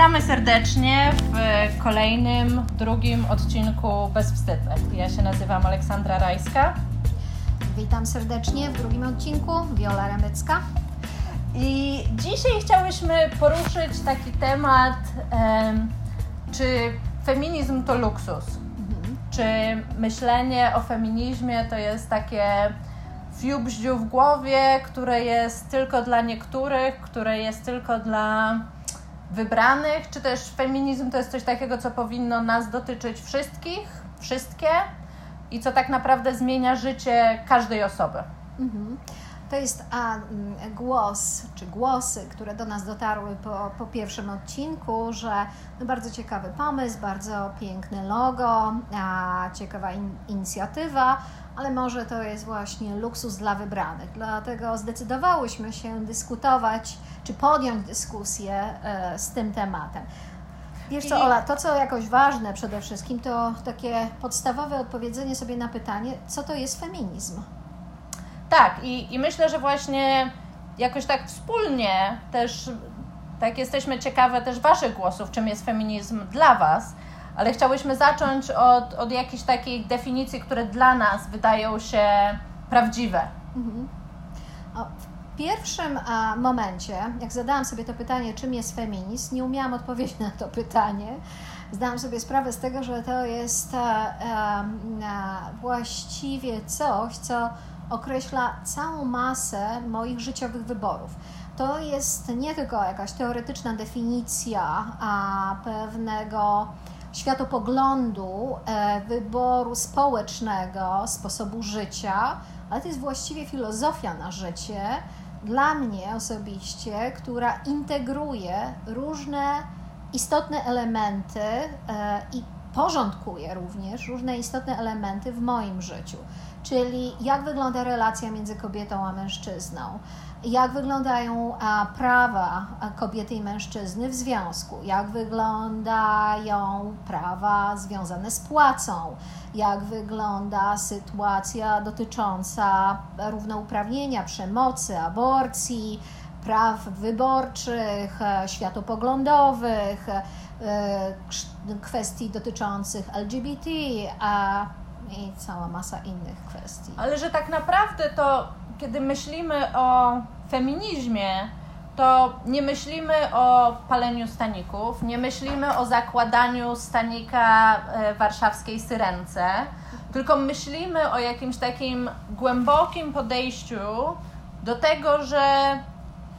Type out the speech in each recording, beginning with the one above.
Witamy serdecznie w kolejnym, drugim odcinku Bezwstydnych. Ja się nazywam Aleksandra Rajska. Witam serdecznie w drugim odcinku, Wiola Remycka. I dzisiaj chciałyśmy poruszyć taki temat, czy feminizm to luksus? Mhm. Czy myślenie o feminizmie to jest takie fiubździu w głowie, które jest tylko dla niektórych, które jest tylko dla wybranych, czy też feminizm to jest coś takiego, co powinno nas dotyczyć wszystkich, wszystkie i co tak naprawdę zmienia życie każdej osoby. Mhm. To jest a, mm, głos, czy głosy, które do nas dotarły po, po pierwszym odcinku, że no bardzo ciekawy pomysł, bardzo piękne logo, a, ciekawa in, inicjatywa, ale może to jest właśnie luksus dla wybranych. Dlatego zdecydowałyśmy się dyskutować, czy podjąć dyskusję e, z tym tematem. Wiesz co, Ola, to co jakoś ważne przede wszystkim, to takie podstawowe odpowiedzenie sobie na pytanie, co to jest feminizm? Tak, i, i myślę, że właśnie jakoś tak wspólnie też tak jesteśmy ciekawe też Waszych głosów, czym jest feminizm dla Was, ale chciałyśmy zacząć od, od jakichś takich definicji, które dla nas wydają się prawdziwe. Mhm. O, w pierwszym a, momencie, jak zadałam sobie to pytanie, czym jest feminizm, nie umiałam odpowiedzieć na to pytanie. Zdałam sobie sprawę z tego, że to jest a, a, właściwie coś, co określa całą masę moich życiowych wyborów. To jest nie tylko jakaś teoretyczna definicja pewnego światopoglądu, e, wyboru społecznego, sposobu życia, ale to jest właściwie filozofia na życie, dla mnie osobiście, która integruje różne istotne elementy e, i porządkuje również różne istotne elementy w moim życiu. Czyli jak wygląda relacja między kobietą a mężczyzną, jak wyglądają prawa kobiety i mężczyzny w związku, jak wyglądają prawa związane z płacą, jak wygląda sytuacja dotycząca równouprawnienia, przemocy, aborcji, praw wyborczych, światopoglądowych, e, kwestii dotyczących LGBT, a i cała masa innych kwestii. Ale że tak naprawdę to, kiedy myślimy o feminizmie, to nie myślimy o paleniu staników, nie myślimy o zakładaniu stanika e, warszawskiej Syrence, tylko myślimy o jakimś takim głębokim podejściu do tego, że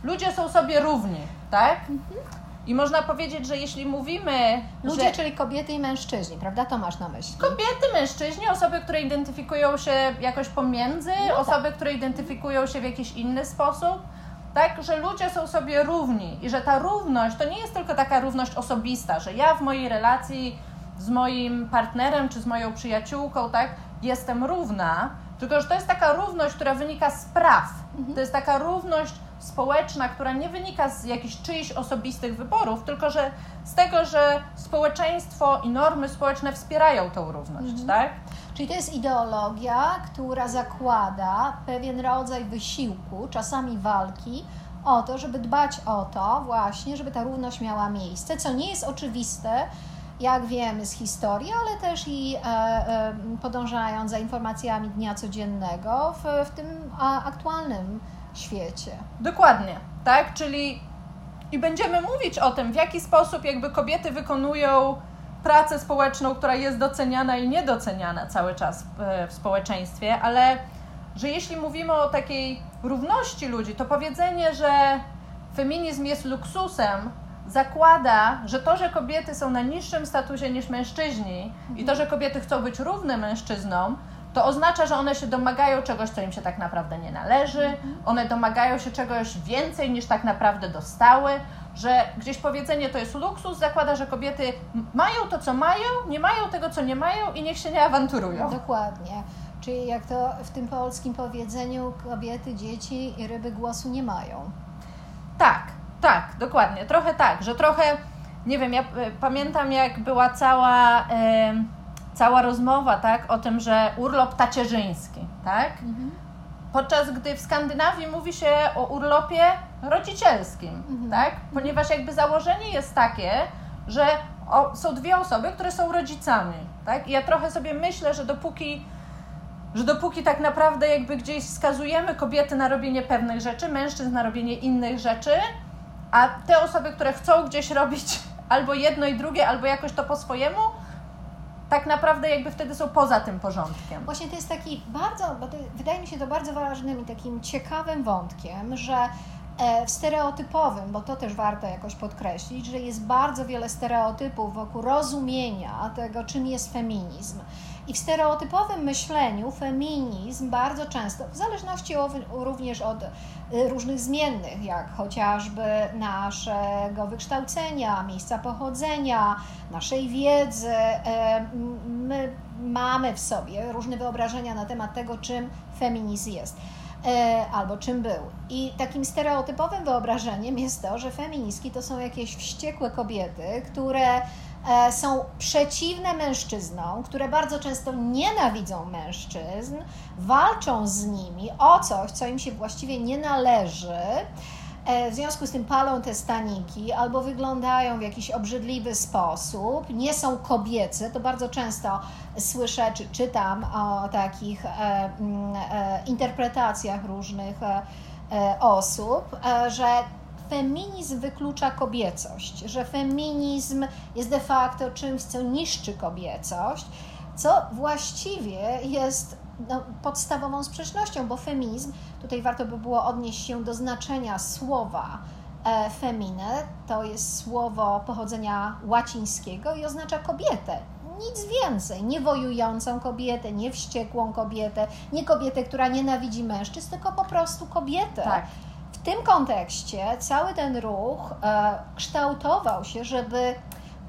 ludzie są sobie równi, tak? Mhm. I można powiedzieć, że jeśli mówimy. Ludzie, że... czyli kobiety i mężczyźni, prawda? To masz na myśli. Kobiety, mężczyźni, osoby, które identyfikują się jakoś pomiędzy, no tak. osoby, tak. które identyfikują się w jakiś inny sposób. Tak, że ludzie są sobie równi i że ta równość to nie jest tylko taka równość osobista, że ja w mojej relacji z moim partnerem czy z moją przyjaciółką, tak, jestem równa, tylko że to jest taka równość, która wynika z praw. Mhm. To jest taka równość społeczna, która nie wynika z jakichś czyichś osobistych wyborów, tylko że z tego, że społeczeństwo i normy społeczne wspierają tą równość, mhm. tak? Czyli to jest ideologia, która zakłada pewien rodzaj wysiłku, czasami walki, o to, żeby dbać o to właśnie, żeby ta równość miała miejsce, co nie jest oczywiste, jak wiemy z historii, ale też i e, e, podążając za informacjami dnia codziennego w, w tym a, aktualnym świecie. Dokładnie, tak? Czyli i będziemy mówić o tym, w jaki sposób jakby kobiety wykonują pracę społeczną, która jest doceniana i niedoceniana cały czas w, w społeczeństwie, ale że jeśli mówimy o takiej równości ludzi, to powiedzenie, że feminizm jest luksusem, zakłada, że to, że kobiety są na niższym statusie niż mężczyźni i to, że kobiety chcą być równe mężczyznom, to oznacza, że one się domagają czegoś, co im się tak naprawdę nie należy, one domagają się czegoś więcej niż tak naprawdę dostały, że gdzieś powiedzenie to jest luksus, zakłada, że kobiety mają to, co mają, nie mają tego, co nie mają i niech się nie awanturują. Dokładnie. Czyli jak to w tym polskim powiedzeniu, kobiety, dzieci i ryby głosu nie mają. Tak, tak, dokładnie. Trochę tak, że trochę, nie wiem, ja e, pamiętam jak była cała cała rozmowa, tak, o tym, że urlop tacierzyński, tak? Mhm. Podczas gdy w Skandynawii mówi się o urlopie rodzicielskim, mhm. tak? Ponieważ jakby założenie jest takie, że o, są dwie osoby, które są rodzicami, tak? I ja trochę sobie myślę, że dopóki że dopóki tak naprawdę jakby gdzieś wskazujemy kobiety na robienie pewnych rzeczy, mężczyzn na robienie innych rzeczy, a te osoby, które chcą gdzieś robić albo jedno i drugie, albo jakoś to po swojemu, tak naprawdę jakby wtedy są poza tym porządkiem. Właśnie to jest taki bardzo, bo to, wydaje mi się to bardzo ważnym i takim ciekawym wątkiem, że e, w stereotypowym, bo to też warto jakoś podkreślić, że jest bardzo wiele stereotypów wokół rozumienia tego, czym jest feminizm. I w stereotypowym myśleniu feminizm bardzo często, w zależności również od y, różnych zmiennych, jak chociażby naszego wykształcenia, miejsca pochodzenia, naszej wiedzy, e, my mamy w sobie różne wyobrażenia na temat tego, czym feminizm jest e, albo czym był. I takim stereotypowym wyobrażeniem jest to, że feministki to są jakieś wściekłe kobiety, które są przeciwne mężczyznom, które bardzo często nienawidzą mężczyzn, walczą z nimi o coś, co im się właściwie nie należy. E, w związku z tym palą te staniki albo wyglądają w jakiś obrzydliwy sposób, nie są kobiece. To bardzo często słyszę czy czytam o takich e, mm, interpretacjach różnych osób, że feminizm wyklucza kobiecość, że feminizm jest de facto czymś, co niszczy kobiecość, co właściwie jest no, podstawową sprzecznością, bo feminizm, tutaj warto by było odnieść się do znaczenia słowa e, femine, to jest słowo pochodzenia łacińskiego i oznacza kobietę. Nic więcej, nie wojującą kobietę, nie wściekłą kobietę, nie kobietę, która nienawidzi mężczyzn, tylko po prostu kobietę. Tak w tym kontekście cały ten ruch e, kształtował się, żeby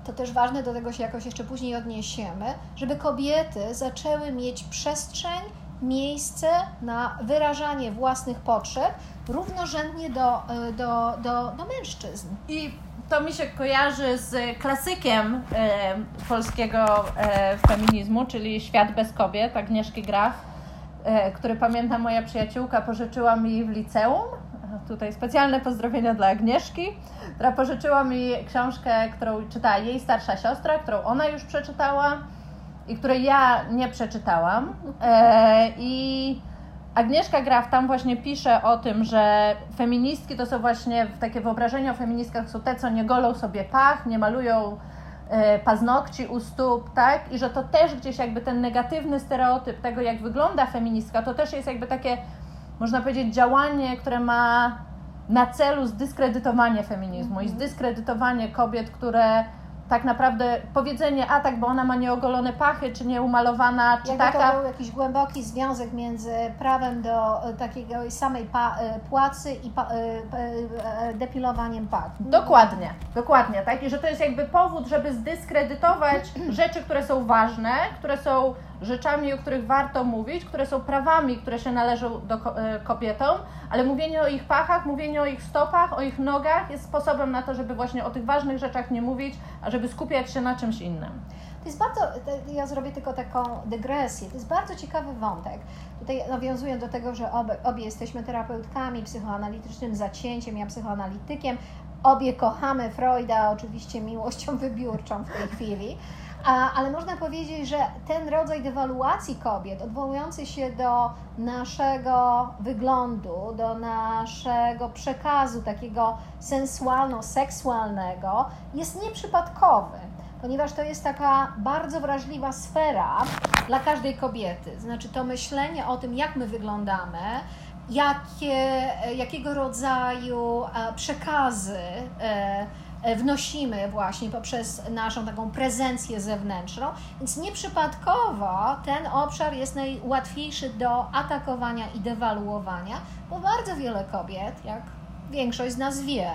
to też ważne, do tego się jakoś jeszcze później odniesiemy, żeby kobiety zaczęły mieć przestrzeń, miejsce na wyrażanie własnych potrzeb równorzędnie do, e, do, do, do mężczyzn. I to mi się kojarzy z klasykiem e, polskiego feminizmu, czyli Świat bez kobiet, Agnieszki Graf, który pamiętam moja przyjaciółka pożyczyła mi w liceum tutaj specjalne pozdrowienia dla Agnieszki, która pożyczyła mi książkę, którą czytała jej starsza siostra, którą ona już przeczytała i której ja nie przeczytałam. E, I Agnieszka Graf tam właśnie pisze o tym, że feministki to są właśnie takie wyobrażenia o feministkach są te, co nie golą sobie pach, nie malują e, paznokci u stóp, tak? I że to też gdzieś jakby ten negatywny stereotyp tego, jak wygląda feministka, to też jest jakby takie można powiedzieć, działanie, które ma na celu zdyskredytowanie feminizmu i zdyskredytowanie kobiet, które tak naprawdę powiedzenie, a tak, bo ona ma nieogolone pachy, czy nieumalowana, czy Jakby taka. to był jakiś głęboki związek między prawem do e, takiego samej e, płacy i pa, e, depilowaniem pach. Dokładnie, dokładnie, tak? I że to jest jakby powód, żeby zdyskredytować rzeczy, które są ważne, które są rzeczami, o których warto mówić, które są prawami, które się należą do kobietom, ale mówienie o ich pachach, mówienie o ich stopach, o ich nogach jest sposobem na to, żeby właśnie o tych ważnych rzeczach nie mówić, a żeby skupiać się na czymś innym. To jest bardzo, ja zrobię tylko taką dygresję, to jest bardzo ciekawy wątek. Tutaj nawiązuję do tego, że obie, obie jesteśmy terapeutkami, psychoanalitycznym zacięciem, ja psychoanalitykiem. Obie kochamy Freuda, oczywiście miłością wybiórczą w tej chwili. Ale można powiedzieć, że ten rodzaj dewaluacji kobiet, odwołujący się do naszego wyglądu, do naszego przekazu takiego sensualno-seksualnego, jest nieprzypadkowy, ponieważ to jest taka bardzo wrażliwa sfera dla każdej kobiety. Znaczy to myślenie o tym, jak my wyglądamy, jakie, jakiego rodzaju e, przekazy E, wnosimy właśnie poprzez naszą taką prezencję zewnętrzną, więc nieprzypadkowo ten obszar jest najłatwiejszy do atakowania i dewaluowania, bo bardzo wiele kobiet, jak większość z nas wie,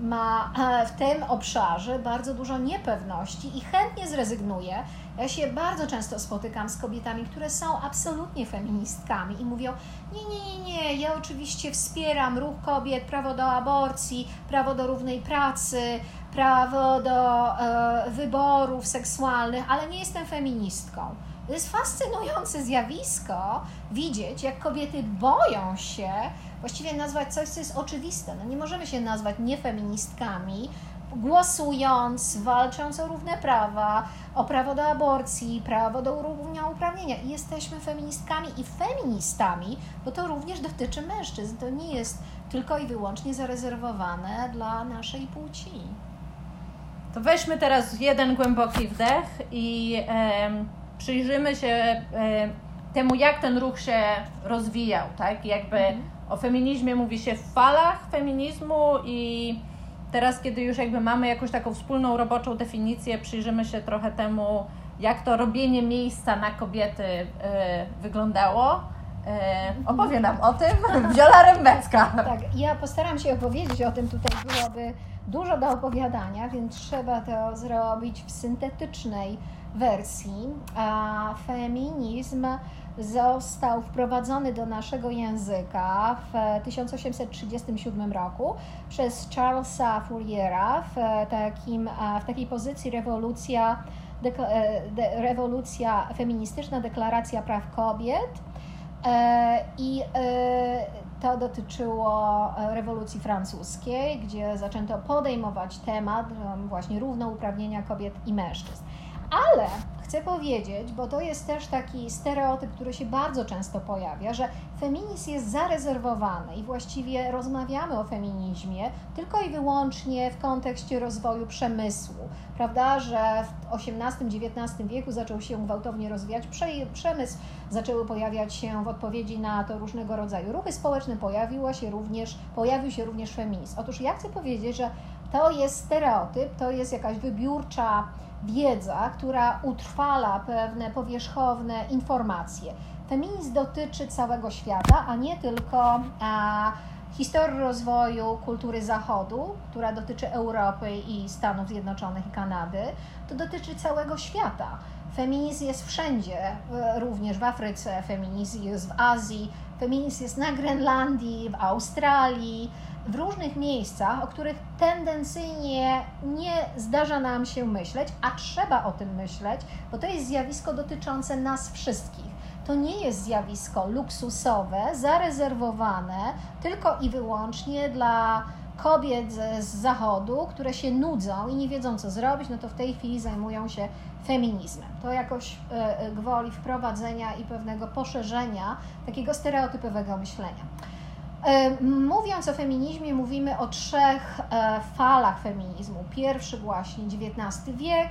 ma e, w tym obszarze bardzo dużo niepewności i chętnie zrezygnuje. Ja się bardzo często spotykam z kobietami, które są absolutnie feministkami i mówią: Nie, nie, nie, nie, ja oczywiście wspieram ruch kobiet, prawo do aborcji, prawo do równej pracy, prawo do e, wyborów seksualnych, ale nie jestem feministką. To jest fascynujące zjawisko widzieć, jak kobiety boją się właściwie nazwać coś, co jest oczywiste. No nie możemy się nazwać niefeministkami, głosując, walcząc o równe prawa, o prawo do aborcji, prawo do równouprawnienia. I jesteśmy feministkami i feministami, bo to również dotyczy mężczyzn. To nie jest tylko i wyłącznie zarezerwowane dla naszej płci. To weźmy teraz jeden głęboki wdech i przyjrzymy się e, temu, jak ten ruch się rozwijał, tak? Jakby mhm. o feminizmie mówi się w falach feminizmu i teraz, kiedy już jakby mamy jakąś taką wspólną roboczą definicję, przyjrzymy się trochę temu, jak to robienie miejsca na kobiety y, wyglądało. Y, opowie nam o tym Wiola Rembecka. Tak, ja postaram się opowiedzieć o tym, tutaj byłoby dużo do opowiadania, więc trzeba to zrobić w syntetycznej wersji. Feminizm został wprowadzony do naszego języka w 1837 roku przez Charlesa Fouriera w, takim, w takiej pozycji rewolucja, de, rewolucja feministyczna, deklaracja praw kobiet. E, I e, to dotyczyło rewolucji francuskiej, gdzie zaczęto podejmować temat właśnie równouprawnienia kobiet i mężczyzn. Ale chcę powiedzieć, bo to jest też taki stereotyp, który się bardzo często pojawia, że feminizm jest zarezerwowany i właściwie rozmawiamy o feminizmie tylko i wyłącznie w kontekście rozwoju przemysłu, prawda, że w XVIII-XIX wieku zaczął się gwałtownie rozwijać przemysł, zaczęły pojawiać się w odpowiedzi na to różnego rodzaju ruchy społeczne, pojawiła się również, pojawił się również feminizm. Otóż ja chcę powiedzieć, że to jest stereotyp, to jest jakaś wybiórcza wiedza, która utrwala pewne powierzchowne informacje. Feminizm dotyczy całego świata, a nie tylko a, historii rozwoju kultury Zachodu, która dotyczy Europy i Stanów Zjednoczonych i Kanady. To dotyczy całego świata. Feminizm jest wszędzie, również w Afryce, feminizm jest w Azji, feminizm jest na Grenlandii, w Australii, w różnych miejscach, o których tendencyjnie nie zdarza nam się myśleć, a trzeba o tym myśleć, bo to jest zjawisko dotyczące nas wszystkich. To nie jest zjawisko luksusowe, zarezerwowane tylko i wyłącznie dla kobiet z, zachodu, które się nudzą i nie wiedzą, co zrobić, no to w tej chwili zajmują się feminizmem. To jakoś e, e, gwoli wprowadzenia i pewnego poszerzenia takiego stereotypowego myślenia. E, mówiąc o feminizmie, mówimy o trzech falach feminizmu. Pierwszy właśnie XIX wiek,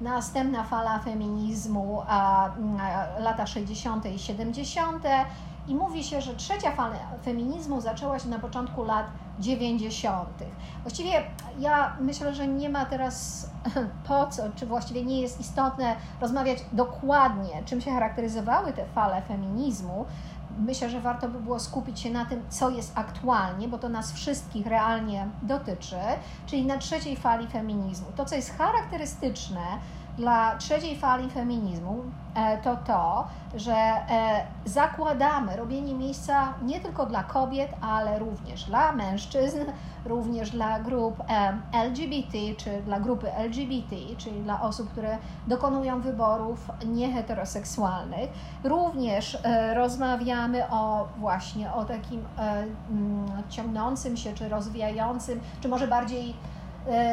następna fala feminizmu lata 60. i 70. I mówi się, że trzecia fala feminizmu zaczęła się na początku lat 90. Właściwie ja myślę, że nie ma teraz po co, czy właściwie nie jest istotne rozmawiać dokładnie, czym się charakteryzowały te fale feminizmu, myślę, że warto by było skupić się na tym, co jest aktualnie, bo to nas wszystkich realnie dotyczy, czyli na trzeciej fali feminizmu. To, co jest charakterystyczne dla trzeciej fali feminizmu, e, to to, że e, zakładamy robienie miejsca nie tylko dla kobiet, ale również dla mężczyzn, również dla grup e, LGBT, czy dla grupy LGBT, czyli dla osób, które dokonują wyborów nieheteroseksualnych. Również rozmawiamy o właśnie o takim mm, ciągnącym się, czy rozwijającym, czy może bardziej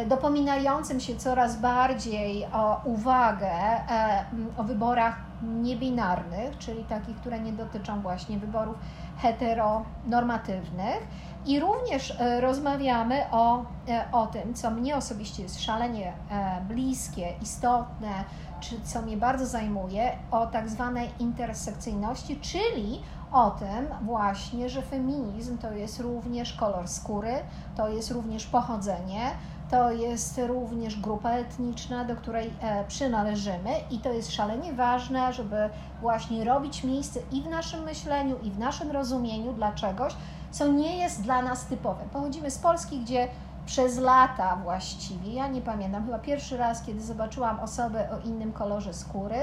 dopominającym się coraz bardziej o uwagę e, o wyborach niebinarnych, czyli takich, które nie dotyczą właśnie wyborów heteronormatywnych. I również e, rozmawiamy o, o tym, co mnie osobiście jest szalenie bliskie, istotne, czy co mnie bardzo zajmuje, o tak zwanej intersekcyjności, czyli o tym właśnie, że feminizm to jest również kolor skóry, to jest również pochodzenie, to jest również grupa etniczna, do której e, przynależymy i to jest szalenie ważne, żeby właśnie robić miejsce i w naszym myśleniu, i w naszym rozumieniu dla czegoś, co nie jest dla nas typowe. Pochodzimy z Polski, gdzie przez lata właściwie, ja nie pamiętam, chyba pierwszy raz, kiedy zobaczyłam osobę o innym kolorze skóry,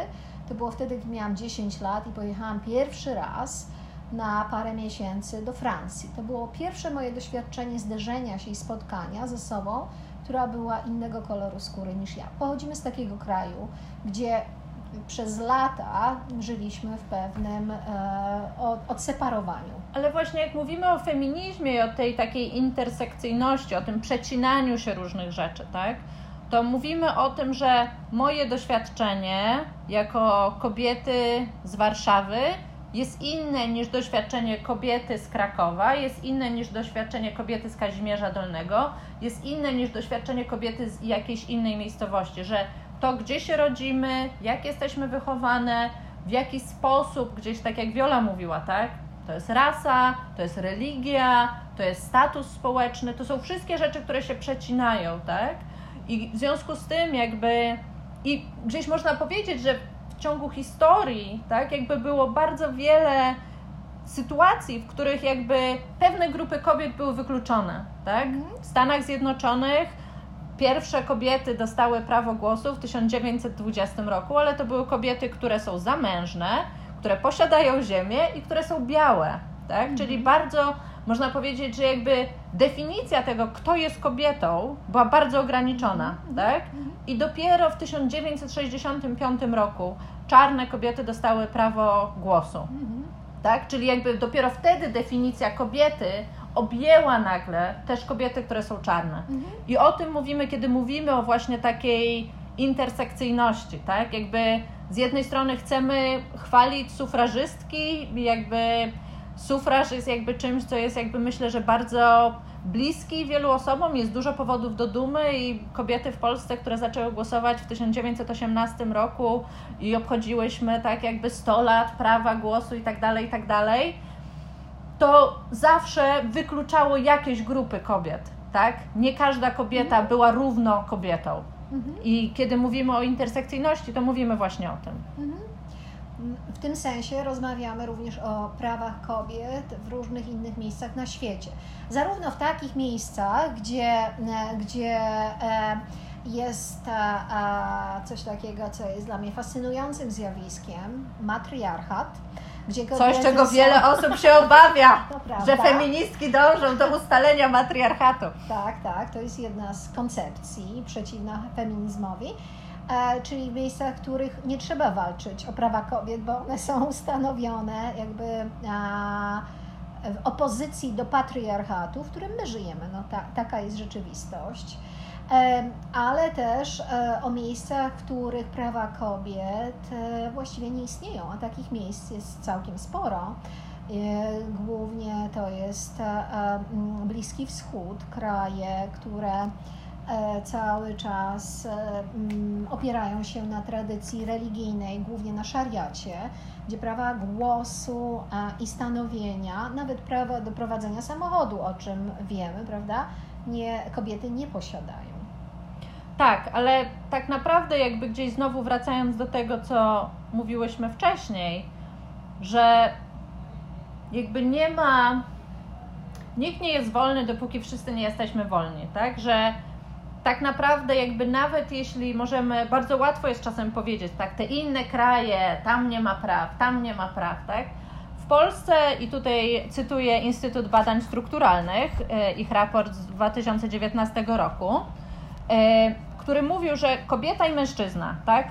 to było wtedy, gdy miałam 10 lat i pojechałam pierwszy raz na parę miesięcy do Francji. To było pierwsze moje doświadczenie zderzenia się i spotkania ze sobą która była innego koloru skóry niż ja. Pochodzimy z takiego kraju, gdzie przez lata żyliśmy w pewnym e, odseparowaniu. Ale właśnie jak mówimy o feminizmie i o tej takiej intersekcyjności, o tym przecinaniu się różnych rzeczy, tak? To mówimy o tym, że moje doświadczenie jako kobiety z Warszawy jest inne niż doświadczenie kobiety z Krakowa, jest inne niż doświadczenie kobiety z Kazimierza Dolnego, jest inne niż doświadczenie kobiety z jakiejś innej miejscowości, że to, gdzie się rodzimy, jak jesteśmy wychowane, w jaki sposób, gdzieś tak jak Wiola mówiła, tak? To jest rasa, to jest religia, to jest status społeczny, to są wszystkie rzeczy, które się przecinają, tak? I w związku z tym, jakby, i gdzieś można powiedzieć, że w ciągu historii, tak, jakby było bardzo wiele sytuacji, w których jakby pewne grupy kobiet były wykluczone, tak? W Stanach Zjednoczonych Pierwsze kobiety dostały prawo głosu w 1920 roku, ale to były kobiety, które są zamężne, które posiadają ziemię i które są białe. Tak? Mhm. Czyli bardzo można powiedzieć, że jakby definicja tego, kto jest kobietą, była bardzo ograniczona. Mhm. Tak? Mhm. I dopiero w 1965 roku czarne kobiety dostały prawo głosu. Mhm. Tak? Czyli jakby dopiero wtedy definicja kobiety objęła nagle też kobiety, które są czarne. I o tym mówimy, kiedy mówimy o właśnie takiej intersekcyjności, tak? Jakby z jednej strony chcemy chwalić sufrażystki, jakby sufraż jest jakby czymś, co jest jakby myślę, że bardzo bliski wielu osobom, jest dużo powodów do dumy i kobiety w Polsce, które zaczęły głosować w 1918 roku i obchodziłyśmy tak jakby 100 lat prawa głosu i tak dalej, i tak dalej to zawsze wykluczało jakieś grupy kobiet, tak? Nie każda kobieta mhm. była równo kobietą. Mhm. I kiedy mówimy o intersekcyjności, to mówimy właśnie o tym. W tym sensie rozmawiamy również o prawach kobiet w różnych innych miejscach na świecie. Zarówno w takich miejscach, gdzie, e, gdzie e, jest coś takiego, co jest dla mnie fascynującym zjawiskiem, matriarchat, Coś, czego są... wiele osób się obawia, że feministki dążą do ustalenia matriarchatu. Tak, tak, to jest jedna z koncepcji przeciwna feminizmowi. E, czyli miejscach, w których nie trzeba walczyć o prawa kobiet, bo one są ustanowione jakby a, w opozycji do patriarchatu, w którym my żyjemy. No, ta, taka jest rzeczywistość ale też e, o miejscach, w których prawa kobiet e, właściwie nie istnieją, a takich miejsc jest całkiem sporo. E, głównie to jest Bliski Wschód, kraje, które cały czas opierają się na tradycji religijnej, głównie na szariacie, gdzie prawa głosu i stanowienia, nawet prawa do prowadzenia samochodu, o czym wiemy, prawda, nie, kobiety nie posiadają. Tak, ale tak naprawdę jakby gdzieś znowu wracając do tego, co mówiłyśmy wcześniej, że jakby nie ma, nikt nie jest wolny, dopóki wszyscy nie jesteśmy wolni, tak? Że tak naprawdę jakby nawet jeśli możemy, bardzo łatwo jest czasem powiedzieć, tak, te inne kraje, tam nie ma praw, tam nie ma praw, tak? W Polsce, i tutaj cytuję Instytut Badań Strukturalnych, e, ich raport z 2019 roku, e, który mówił, że kobieta i mężczyzna, tak?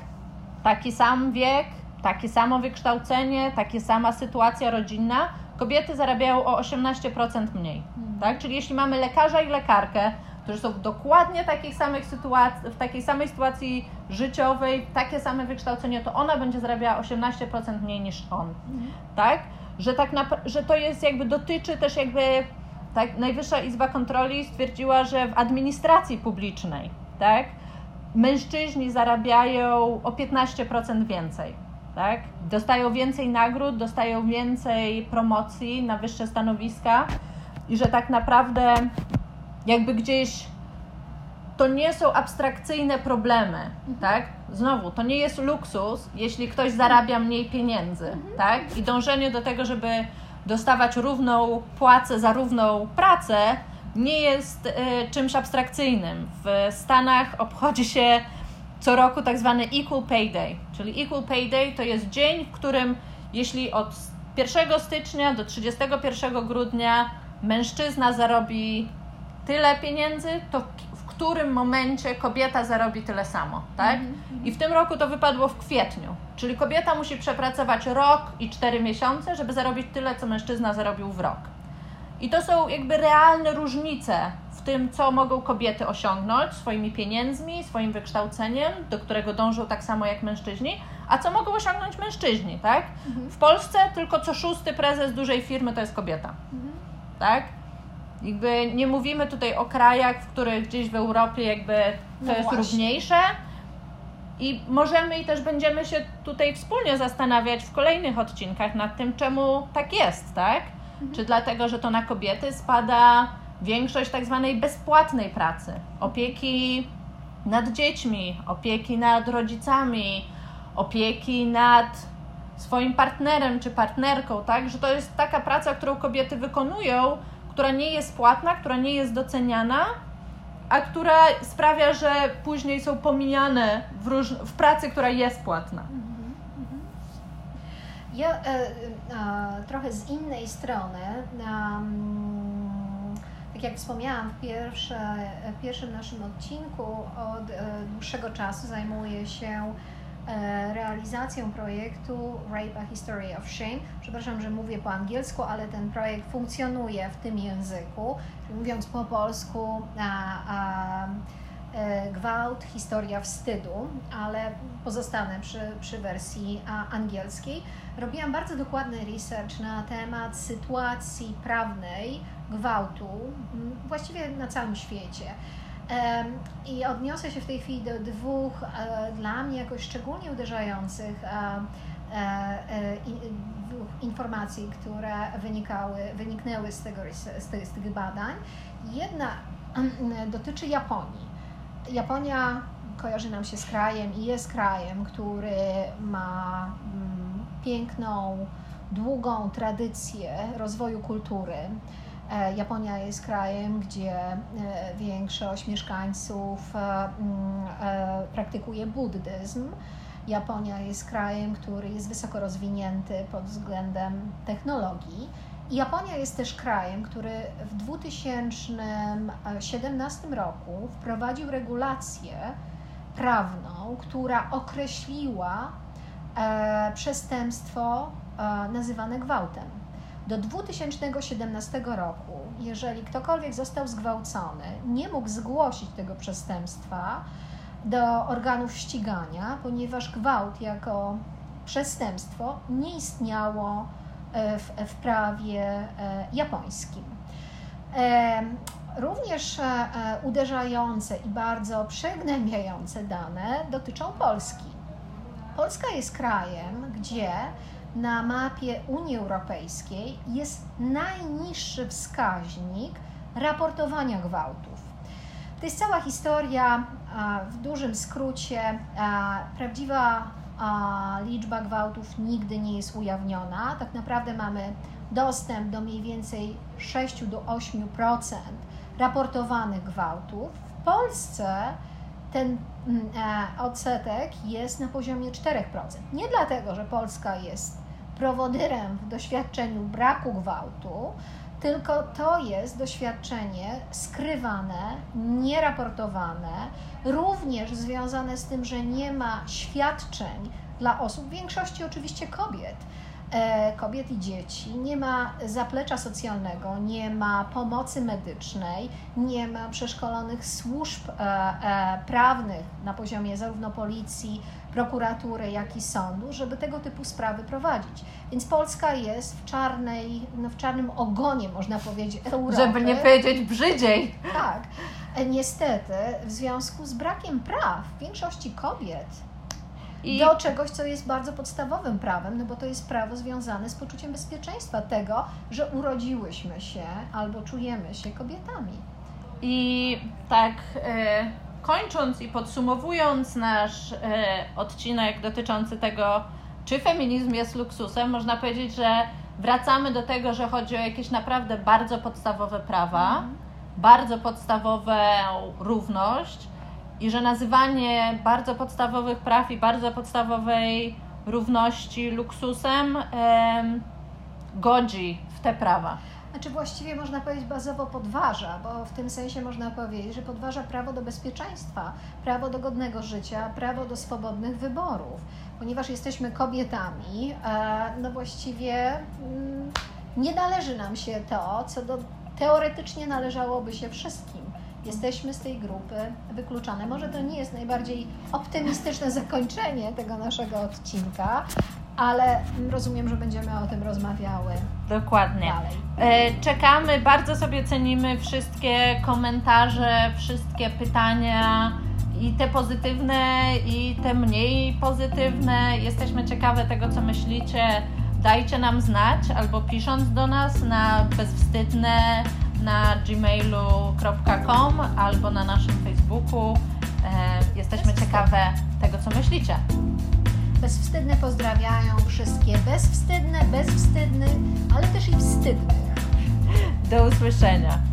Taki sam wiek, takie samo wykształcenie, taka sama sytuacja rodzinna, kobiety zarabiają o 18% mniej. Tak? Czyli jeśli mamy lekarza i lekarkę, którzy są w dokładnie takich samych sytuacji, w takiej samej sytuacji życiowej, takie same wykształcenie, to ona będzie zarabiała 18% mniej niż on. Mhm. Tak? Że, tak na, że to jest jakby dotyczy też jakby tak, Najwyższa Izba Kontroli stwierdziła, że w administracji publicznej, tak, mężczyźni zarabiają o 15% więcej. Tak? Dostają więcej nagród, dostają więcej promocji na wyższe stanowiska i że tak naprawdę jakby gdzieś to nie są abstrakcyjne problemy, mhm. tak? Znowu, to nie jest luksus, jeśli ktoś zarabia mniej pieniędzy, mhm. tak? I dążenie do tego, żeby dostawać równą płacę za równą pracę, nie jest y, czymś abstrakcyjnym. W Stanach obchodzi się co roku tak zwany Equal Pay Day, czyli Equal Pay Day to jest dzień, w którym jeśli od 1 stycznia do 31 grudnia mężczyzna zarobi tyle pieniędzy, to w którym momencie kobieta zarobi tyle samo, tak? I w tym roku to wypadło w kwietniu, czyli kobieta musi przepracować rok i cztery miesiące, żeby zarobić tyle, co mężczyzna zarobił w rok. I to są jakby realne różnice w tym, co mogą kobiety osiągnąć swoimi pieniędzmi, swoim wykształceniem, do którego dążą tak samo jak mężczyźni, a co mogą osiągnąć mężczyźni, tak? W Polsce tylko co szósty prezes dużej firmy to jest kobieta, tak? Jakby nie mówimy tutaj o krajach, w których gdzieś w Europie jakby to No jest właśnie. równiejsze. I możemy i też będziemy się tutaj wspólnie zastanawiać w kolejnych odcinkach nad tym, czemu tak jest, tak? Czy dlatego, że to na kobiety spada większość tak zwanej bezpłatnej pracy, opieki nad dziećmi, opieki nad rodzicami, opieki nad swoim partnerem czy partnerką, tak? Że to jest taka praca, którą kobiety wykonują, która nie jest płatna, która nie jest doceniana, a która sprawia, że później są pomijane w, róż- w pracy, która jest płatna. Ja e, e, trochę z innej strony, tak jak wspomniałam w pierwsze, w pierwszym naszym odcinku, od e, dłuższego czasu zajmuję się e, realizacją projektu Rape a History of Shame. Przepraszam, że mówię po angielsku, ale ten projekt funkcjonuje w tym języku. Czyli mówiąc po polsku, a, a, e, gwałt, historia wstydu, ale pozostanę przy, przy wersji angielskiej. Robiłam bardzo dokładny research na temat sytuacji prawnej gwałtu właściwie na całym świecie. I odniosę się w tej chwili do dwóch e, dla mnie jakoś szczególnie uderzających e, e, informacji, które wynikały, wyniknęły z, tego, z, tych, badań. Jedna dotyczy Japonii. Japonia kojarzy nam się z krajem i jest krajem, który ma mm, piękną, długą tradycję rozwoju kultury. E, Japonia jest krajem, gdzie e, większość mieszkańców e, mm, praktykuje buddyzm. Japonia jest krajem, który jest wysoko rozwinięty pod względem technologii. I Japonia jest też krajem, który w 2017 roku wprowadził regulację prawną, która określiła przestępstwo nazywane gwałtem. Do 2017 roku, jeżeli ktokolwiek został zgwałcony, nie mógł zgłosić tego przestępstwa do organów ścigania, ponieważ gwałt jako przestępstwo nie istniało e, w, w prawie e, japońskim. E, Również uderzające i bardzo przygnębiające dane dotyczą Polski. Polska jest krajem, gdzie na mapie Unii Europejskiej jest najniższy wskaźnik raportowania gwałtów. To jest cała historia, w dużym skrócie. Prawdziwa liczba gwałtów nigdy nie jest ujawniona. Tak naprawdę mamy dostęp do mniej więcej 6 do 8% raportowanych gwałtów. W Polsce ten mm, e, odsetek jest na poziomie 4%. Nie dlatego, że Polska jest prowodyrem w doświadczeniu braku gwałtu, tylko to jest doświadczenie skrywane, nieraportowane, również związane z tym, że nie ma świadczeń dla osób, w większości oczywiście kobiet, kobiet i dzieci, nie ma zaplecza socjalnego, nie ma pomocy medycznej, nie ma przeszkolonych służb e, e, prawnych na poziomie zarówno policji, prokuratury, jak i sądu, żeby tego typu sprawy prowadzić. Więc Polska jest w czarnej, no w czarnym ogonie, można powiedzieć, Europy. Żeby nie powiedzieć brzydziej. Tak. E, Niestety, w związku z brakiem praw większości kobiet I do czegoś, co jest bardzo podstawowym prawem, no bo to jest prawo związane z poczuciem bezpieczeństwa tego, że urodziłyśmy się albo czujemy się kobietami. I tak e, kończąc i podsumowując nasz e, odcinek dotyczący tego, czy feminizm jest luksusem, można powiedzieć, że wracamy do tego, że chodzi o jakieś naprawdę bardzo podstawowe prawa, bardzo podstawową równość i że nazywanie bardzo podstawowych praw i bardzo podstawowej równości luksusem em, godzi w te prawa. Znaczy właściwie można powiedzieć bazowo podważa, bo w tym sensie można powiedzieć, że podważa prawo do bezpieczeństwa, prawo do godnego życia, prawo do swobodnych wyborów. Ponieważ jesteśmy kobietami, e, no właściwie mm, nie należy nam się to, co do, teoretycznie należałoby się wszystkim. Jesteśmy z tej grupy wykluczane. Może to nie jest najbardziej optymistyczne zakończenie tego naszego odcinka, ale rozumiem, że będziemy o tym rozmawiały. Dokładnie. Dalej. E, czekamy, bardzo sobie cenimy wszystkie komentarze, wszystkie pytania i te pozytywne, i te mniej pozytywne. Jesteśmy ciekawe tego, co myślicie. Dajcie nam znać albo pisząc do nas na bezwstydne na gmailu.com albo na naszym Facebooku. E, jesteśmy ciekawe tego, co myślicie. Bezwstydne pozdrawiają wszystkie bezwstydne, bezwstydnych, ale też i wstydnych. Do usłyszenia.